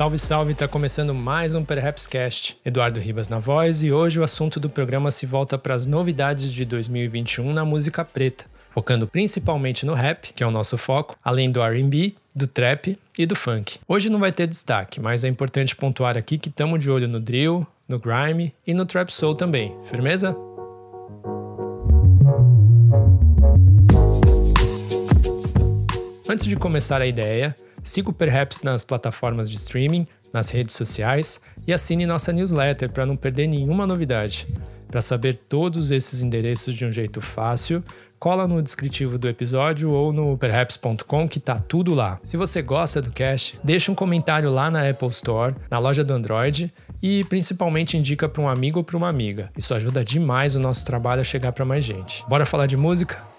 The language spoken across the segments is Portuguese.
Salve, salve! Tá começando mais um Perhaps Cast. Eduardo Ribas na voz e hoje o assunto do programa se volta para as novidades de 2021 na música preta, focando principalmente no rap, que é o nosso foco, além do R&B, do trap e do funk. Hoje não vai ter destaque, mas é importante pontuar aqui que estamos de olho no drill, no grime e no trap soul também. Firmeza? Antes de começar a ideia, siga o Perhaps nas plataformas de streaming, nas redes sociais e assine nossa newsletter para não perder nenhuma novidade. Para saber todos esses endereços de um jeito fácil, cola no descritivo do episódio ou no perhaps.com que tá tudo lá. Se você gosta do cast, deixa um comentário lá na Apple Store, na loja do Android e principalmente indica para um amigo ou para uma amiga. Isso ajuda demais o nosso trabalho a chegar para mais gente. Bora falar de música?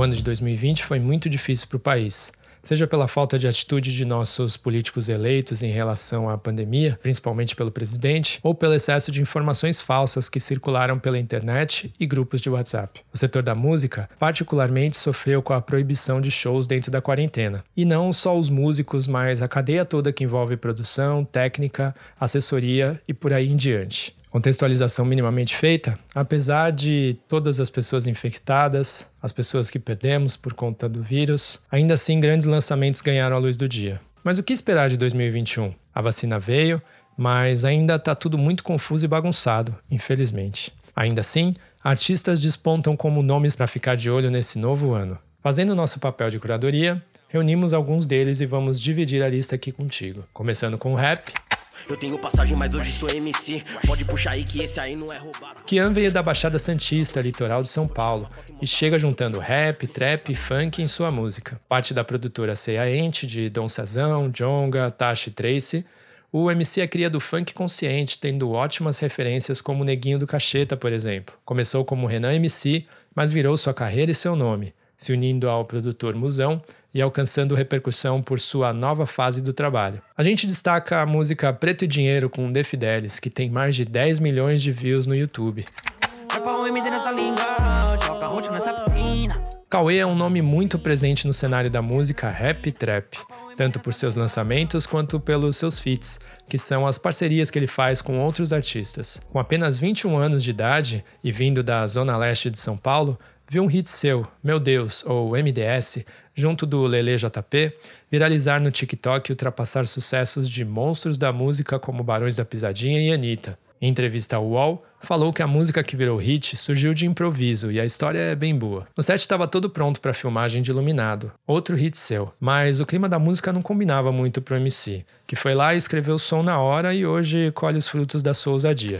O ano de 2020 foi muito difícil para o país, seja pela falta de atitude de nossos políticos eleitos em relação à pandemia, principalmente pelo presidente, ou pelo excesso de informações falsas que circularam pela internet e grupos de WhatsApp. O setor da música, particularmente, sofreu com a proibição de shows dentro da quarentena. E não só os músicos, mas a cadeia toda que envolve produção, técnica, assessoria e por aí em diante contextualização minimamente feita, apesar de todas as pessoas infectadas, as pessoas que perdemos por conta do vírus, ainda assim grandes lançamentos ganharam a luz do dia. Mas o que esperar de 2021? A vacina veio, mas ainda está tudo muito confuso e bagunçado, infelizmente. Ainda assim, artistas despontam como nomes para ficar de olho nesse novo ano. Fazendo nosso papel de curadoria, reunimos alguns deles e vamos dividir a lista aqui contigo. Começando com o rap, eu tenho passagem, mas hoje sou MC. Pode puxar aí que esse aí não é roubado. Kian veio da Baixada Santista, litoral de São Paulo, e chega juntando rap, trap e funk em sua música. Parte da produtora Ceia Ente, de Dom Cezão, Jonga, Tashi Tracy. O MC é cria do funk consciente, tendo ótimas referências como Neguinho do Cacheta, por exemplo. Começou como Renan MC, mas virou sua carreira e seu nome, se unindo ao produtor Musão e alcançando repercussão por sua nova fase do trabalho. A gente destaca a música Preto e Dinheiro com The Fidelis, que tem mais de 10 milhões de views no YouTube. Cauê é um nome muito presente no cenário da música rap e trap, tanto por seus lançamentos quanto pelos seus feats, que são as parcerias que ele faz com outros artistas. Com apenas 21 anos de idade e vindo da zona leste de São Paulo, viu um hit seu, Meu Deus, ou MDS, junto do Lele JP, viralizar no TikTok e ultrapassar sucessos de monstros da música como Barões da Pisadinha e Anitta. Em entrevista ao UOL, falou que a música que virou hit surgiu de improviso e a história é bem boa. O set estava todo pronto para filmagem de Iluminado, outro hit seu, mas o clima da música não combinava muito pro MC, que foi lá e escreveu o som na hora e hoje colhe os frutos da sua ousadia.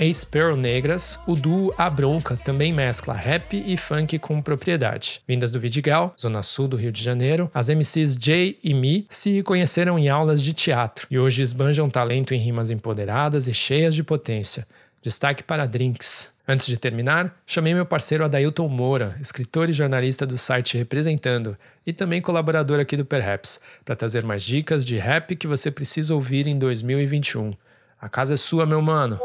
Em Sparrow Negras, o duo A Bronca também mescla rap e funk com propriedade. Vindas do Vidigal, zona sul do Rio de Janeiro, as MCs Jay e Mi se conheceram em aulas de teatro e hoje esbanjam talento em rimas empoderadas e cheias de potência. Destaque para Drinks. Antes de terminar, chamei meu parceiro Adailton Moura, escritor e jornalista do site Representando e também colaborador aqui do Perhaps, para trazer mais dicas de rap que você precisa ouvir em 2021. A casa é sua, meu mano!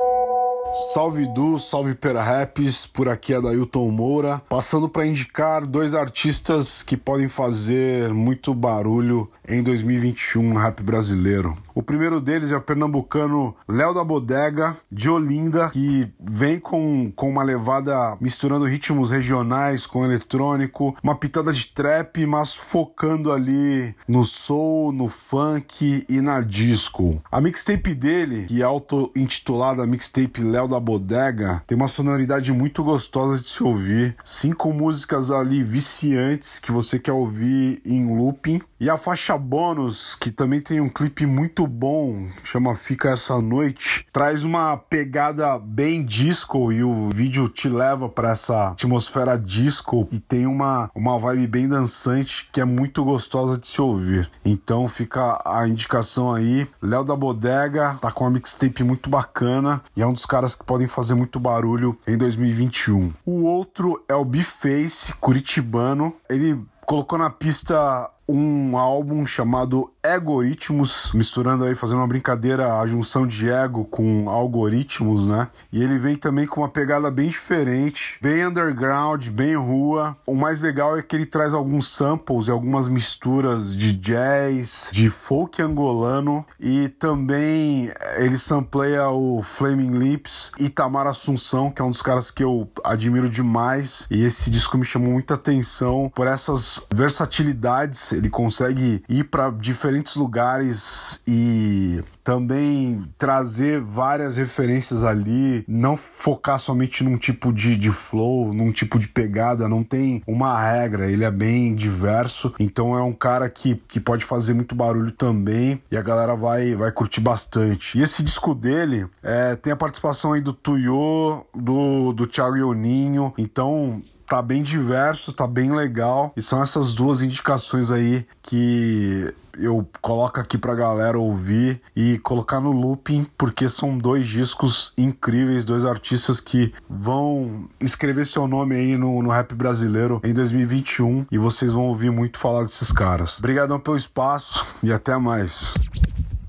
Salve Du, salve Pera Raps, por aqui é Dailton Moura, passando para indicar dois artistas que podem fazer muito barulho em 2021 no rap brasileiro. O primeiro deles é o pernambucano Léo da Bodega, de Olinda, que vem com, com uma levada misturando ritmos regionais com eletrônico, uma pitada de trap, mas focando ali no soul, no funk e na disco. A mixtape dele, que é auto-intitulada Mixtape Léo da Bodega, tem uma sonoridade muito gostosa de se ouvir. Cinco músicas ali viciantes que você quer ouvir em looping. E a faixa bônus, que também tem um clipe muito muito bom, chama Fica Essa Noite, traz uma pegada bem disco e o vídeo te leva para essa atmosfera disco e tem uma, uma vibe bem dançante que é muito gostosa de se ouvir. Então fica a indicação aí, Léo da Bodega tá com uma mixtape muito bacana e é um dos caras que podem fazer muito barulho em 2021. O outro é o B-Face, curitibano, ele colocou na pista um álbum chamado Egoritmos, misturando aí, fazendo uma brincadeira, a junção de ego com algoritmos, né? E ele vem também com uma pegada bem diferente, bem underground, bem rua. O mais legal é que ele traz alguns samples e algumas misturas de jazz, de folk angolano e também ele sampleia o Flaming Lips e Tamar Assunção, que é um dos caras que eu admiro demais. E esse disco me chamou muita atenção por essas versatilidades. Ele consegue ir para diferentes lugares e também trazer várias referências ali, não focar somente num tipo de, de flow, num tipo de pegada, não tem uma regra, ele é bem diverso, então é um cara que, que pode fazer muito barulho também e a galera vai, vai curtir bastante. E esse disco dele é, tem a participação aí do Tuyo, do, do Thiago Ninho, então tá bem diverso, tá bem legal. E são essas duas indicações aí que eu coloco aqui pra galera ouvir e colocar no looping, porque são dois discos incríveis, dois artistas que vão escrever seu nome aí no, no rap brasileiro em 2021 e vocês vão ouvir muito falar desses caras. Obrigadão pelo espaço e até mais.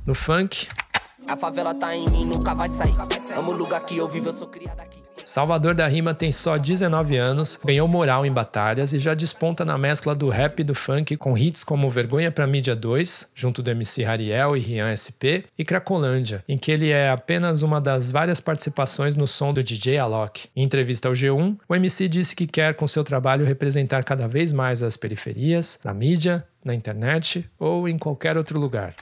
No funk. A favela tá em mim, nunca vai sair. Amo o lugar que eu vivo, eu sou criado aqui. Salvador da Rima tem só 19 anos, ganhou moral em batalhas e já desponta na mescla do rap e do funk com hits como Vergonha pra Mídia 2, junto do MC Rariel e Rian SP, e Cracolândia, em que ele é apenas uma das várias participações no som do DJ Alok. Em entrevista ao G1, o MC disse que quer com seu trabalho representar cada vez mais as periferias, na mídia, na internet ou em qualquer outro lugar.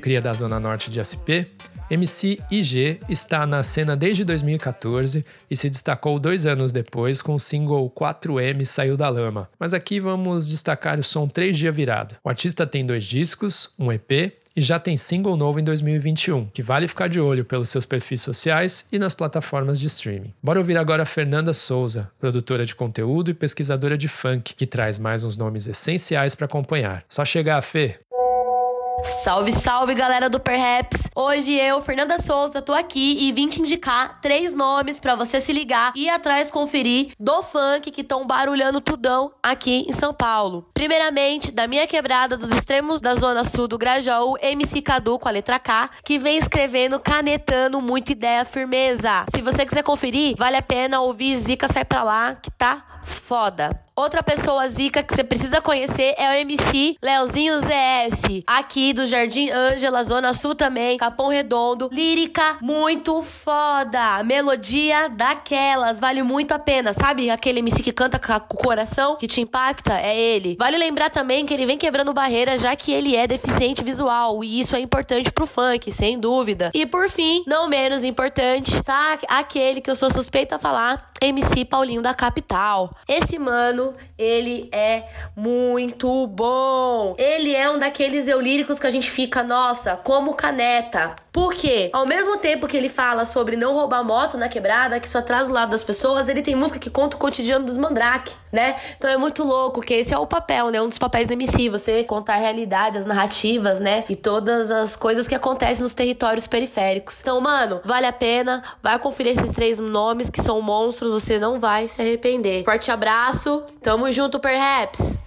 Cria da Zona Norte de SP, MC IG está na cena desde 2014 e se destacou dois anos depois com o single 4M Saiu da Lama. Mas aqui vamos destacar o som 3 Dia Virado. O artista tem dois discos, um EP e já tem single novo em 2021, que vale ficar de olho pelos seus perfis sociais e nas plataformas de streaming. Bora ouvir agora a Fernanda Souza, produtora de conteúdo e pesquisadora de funk, que traz mais uns nomes essenciais para acompanhar. Só chegar a Fê. Salve, salve galera do Perhaps! Hoje eu, Fernanda Souza, tô aqui e vim te indicar três nomes para você se ligar e ir atrás conferir do funk que estão barulhando tudão aqui em São Paulo. Primeiramente, da minha quebrada dos extremos da zona sul do Grajaú, MC Cadu com a letra K, que vem escrevendo, canetando muita ideia firmeza. Se você quiser conferir, vale a pena ouvir Zica Sai Pra Lá, que tá foda. Outra pessoa zica que você precisa conhecer é o MC Leozinho ZS, aqui do Jardim Ângela, Zona Sul também, Capão Redondo. Lírica muito foda, melodia daquelas, vale muito a pena, sabe? Aquele MC que canta com o coração, que te impacta, é ele. Vale lembrar também que ele vem quebrando barreiras, já que ele é deficiente visual, e isso é importante pro funk, sem dúvida. E por fim, não menos importante, tá? Aquele que eu sou suspeita a falar, MC Paulinho da Capital. Esse mano, ele é muito bom. Ele é um daqueles eulíricos que a gente fica, nossa, como caneta. Porque, ao mesmo tempo que ele fala sobre não roubar moto na quebrada, que só traz o lado das pessoas, ele tem música que conta o cotidiano dos mandrake, né? Então é muito louco, que esse é o papel, né? Um dos papéis do MC, você contar a realidade, as narrativas, né? E todas as coisas que acontecem nos territórios periféricos. Então, mano, vale a pena, vai conferir esses três nomes que são monstros, você não vai se arrepender. Forte abraço, tamo junto, perhaps!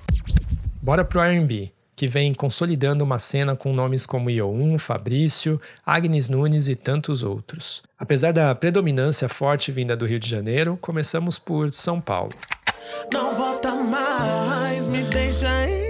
Bora pro R&B que vem consolidando uma cena com nomes como Ioun, Fabrício, Agnes Nunes e tantos outros. Apesar da predominância forte vinda do Rio de Janeiro, começamos por São Paulo. Não volta mais, me deixa ir.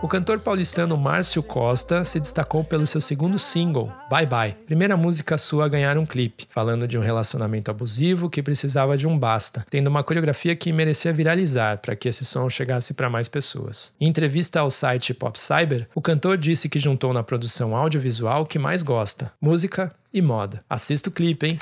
O cantor paulistano Márcio Costa se destacou pelo seu segundo single, Bye Bye, primeira música sua a ganhar um clipe, falando de um relacionamento abusivo que precisava de um basta, tendo uma coreografia que merecia viralizar para que esse som chegasse para mais pessoas. Em entrevista ao site Pop Cyber, o cantor disse que juntou na produção audiovisual que mais gosta: música e moda. Assista o clipe, hein?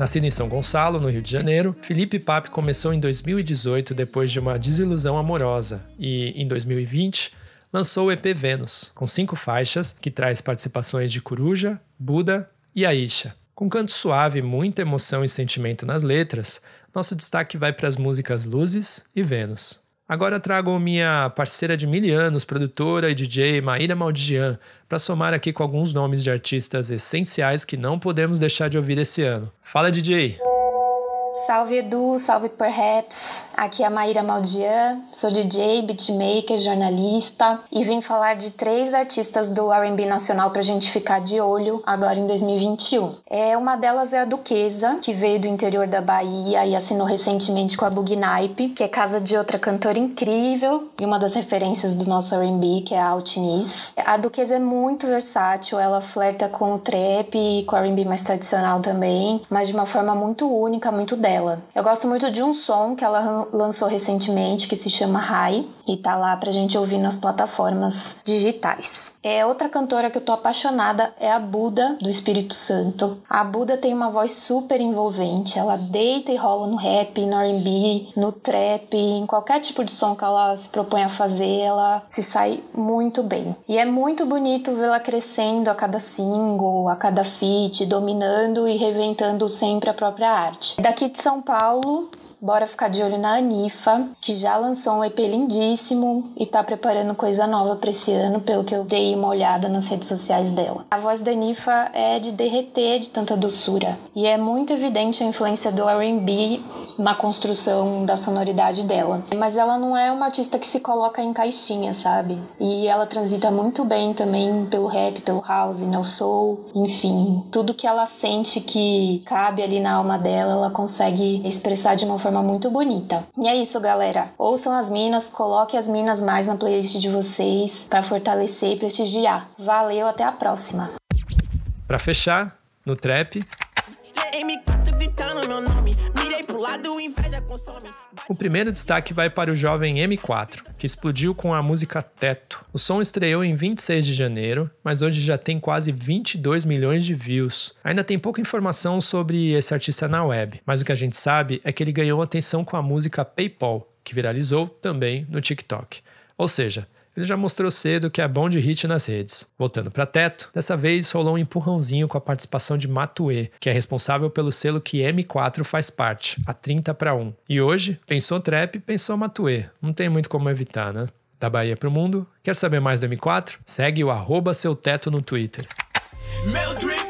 Nascido em São Gonçalo, no Rio de Janeiro, Felipe Pape começou em 2018 depois de uma desilusão amorosa e, em 2020, lançou o EP Vênus, com cinco faixas que traz participações de Coruja, Buda e Aisha. Com canto suave, muita emoção e sentimento nas letras, nosso destaque vai para as músicas Luzes e Vênus. Agora trago minha parceira de mil anos, produtora e DJ Maíra Maldigian, para somar aqui com alguns nomes de artistas essenciais que não podemos deixar de ouvir esse ano. Fala, DJ! Salve Edu, salve Perhaps. Aqui é a Maíra Maldian, sou DJ, beatmaker, jornalista e vim falar de três artistas do R&B nacional pra gente ficar de olho agora em 2021. É, uma delas é a Duquesa, que veio do interior da Bahia e assinou recentemente com a Bug Naipe, que é casa de outra cantora incrível e uma das referências do nosso R&B, que é a Altiniz. A Duquesa é muito versátil, ela flerta com o trap e com o R&B mais tradicional também, mas de uma forma muito única, muito dela. Eu gosto muito de um som que ela lançou recentemente que se chama High e tá lá pra gente ouvir nas plataformas digitais. É outra cantora que eu tô apaixonada é a Buda do Espírito Santo. A Buda tem uma voz super envolvente, ela deita e rola no rap, no R&B, no trap, em qualquer tipo de som que ela se propõe a fazer, ela se sai muito bem. E é muito bonito vê-la crescendo a cada single, a cada feat, dominando e reinventando sempre a própria arte. Daqui de São Paulo, bora ficar de olho na Anifa, que já lançou um EP lindíssimo e tá preparando coisa nova para esse ano, pelo que eu dei uma olhada nas redes sociais dela. A voz da Anifa é de derreter de tanta doçura e é muito evidente a influência do R&B na construção da sonoridade dela. Mas ela não é uma artista que se coloca em caixinha, sabe? E ela transita muito bem também pelo rap, pelo house, no soul, enfim, tudo que ela sente que cabe ali na alma dela, ela consegue expressar de uma forma muito bonita. E é isso, galera. Ouçam as minas, coloque as minas mais na playlist de vocês para fortalecer e prestigiar. Valeu, até a próxima. Para fechar, no trap, o primeiro destaque vai para o jovem M4, que explodiu com a música Teto. O som estreou em 26 de janeiro, mas hoje já tem quase 22 milhões de views. Ainda tem pouca informação sobre esse artista na web, mas o que a gente sabe é que ele ganhou atenção com a música PayPal, que viralizou também no TikTok. Ou seja, ele já mostrou cedo que é bom de hit nas redes. Voltando para Teto, dessa vez rolou um empurrãozinho com a participação de Matue, que é responsável pelo selo que M4 faz parte, a 30 para 1. E hoje, pensou trap, pensou Matue. Não tem muito como evitar, né? Da Bahia pro mundo, quer saber mais do M4? Segue o arroba seu teto no Twitter. Meu drip,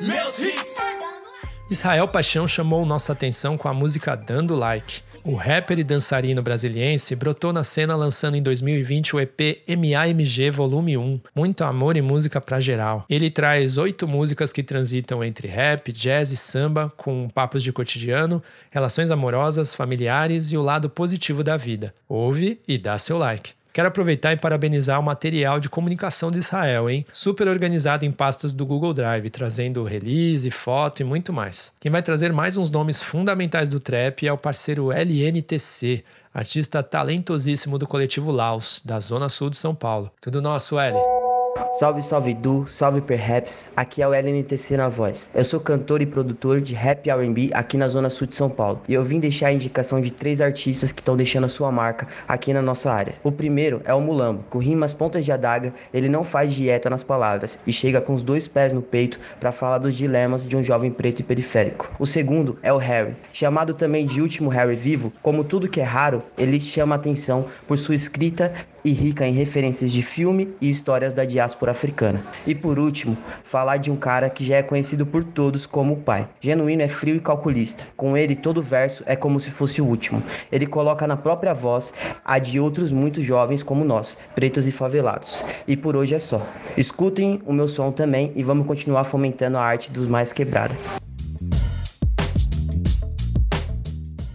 meus hits. Israel Paixão chamou nossa atenção com a música Dando Like. O rapper e dançarino brasiliense brotou na cena lançando em 2020 o EP MAMG Volume 1, Muito Amor e Música pra Geral. Ele traz oito músicas que transitam entre rap, jazz e samba, com papos de cotidiano, relações amorosas, familiares e o lado positivo da vida. Ouve e dá seu like. Quero aproveitar e parabenizar o material de comunicação de Israel, hein? Super organizado em pastas do Google Drive, trazendo release, foto e muito mais. Quem vai trazer mais uns nomes fundamentais do trap é o parceiro LNTC, artista talentosíssimo do coletivo Laos, da Zona Sul de São Paulo. Tudo nosso, L. Salve, salve Du, salve Perhaps, aqui é o LNTC na voz. Eu sou cantor e produtor de rap R&B aqui na zona sul de São Paulo. E eu vim deixar a indicação de três artistas que estão deixando a sua marca aqui na nossa área. O primeiro é o Mulambo, com rimas pontas de adaga, ele não faz dieta nas palavras e chega com os dois pés no peito para falar dos dilemas de um jovem preto e periférico. O segundo é o Harry, chamado também de último Harry vivo, como tudo que é raro, ele chama atenção por sua escrita e rica em referências de filme e histórias da diáspora africana. E por último, falar de um cara que já é conhecido por todos como o pai. Genuíno é frio e calculista. Com ele, todo verso é como se fosse o último. Ele coloca na própria voz a de outros muitos jovens como nós, pretos e favelados. E por hoje é só. Escutem o meu som também e vamos continuar fomentando a arte dos mais quebrados.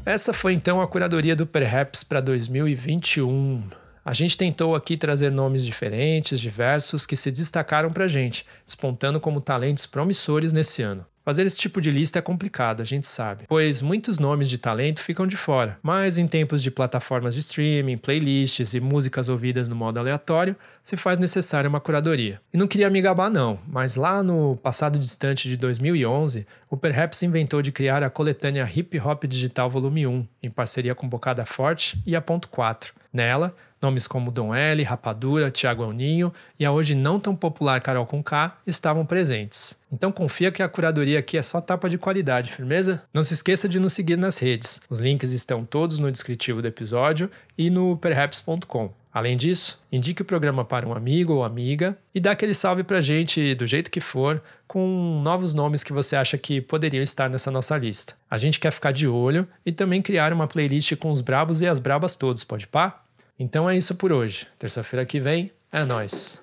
Essa foi então a curadoria do Perhaps para 2021. A gente tentou aqui trazer nomes diferentes, diversos, que se destacaram pra gente, despontando como talentos promissores nesse ano. Fazer esse tipo de lista é complicado, a gente sabe, pois muitos nomes de talento ficam de fora. Mas em tempos de plataformas de streaming, playlists e músicas ouvidas no modo aleatório, se faz necessária uma curadoria. E não queria me gabar não, mas lá no passado distante de 2011, o Perhaps inventou de criar a coletânea Hip Hop Digital Volume 1, em parceria com Bocada Forte e a Ponto 4. Nela, Nomes como Dom L, Rapadura, Tiago Alninho e a hoje não tão popular Carol Conká estavam presentes. Então confia que a curadoria aqui é só tapa de qualidade, firmeza? Não se esqueça de nos seguir nas redes. Os links estão todos no descritivo do episódio e no perhaps.com. Além disso, indique o programa para um amigo ou amiga e dá aquele salve pra gente do jeito que for, com novos nomes que você acha que poderiam estar nessa nossa lista. A gente quer ficar de olho e também criar uma playlist com os brabos e as brabas todos, pode pá? Então é isso por hoje. Terça-feira que vem é nós.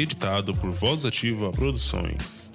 editado por Voz Ativa Produções.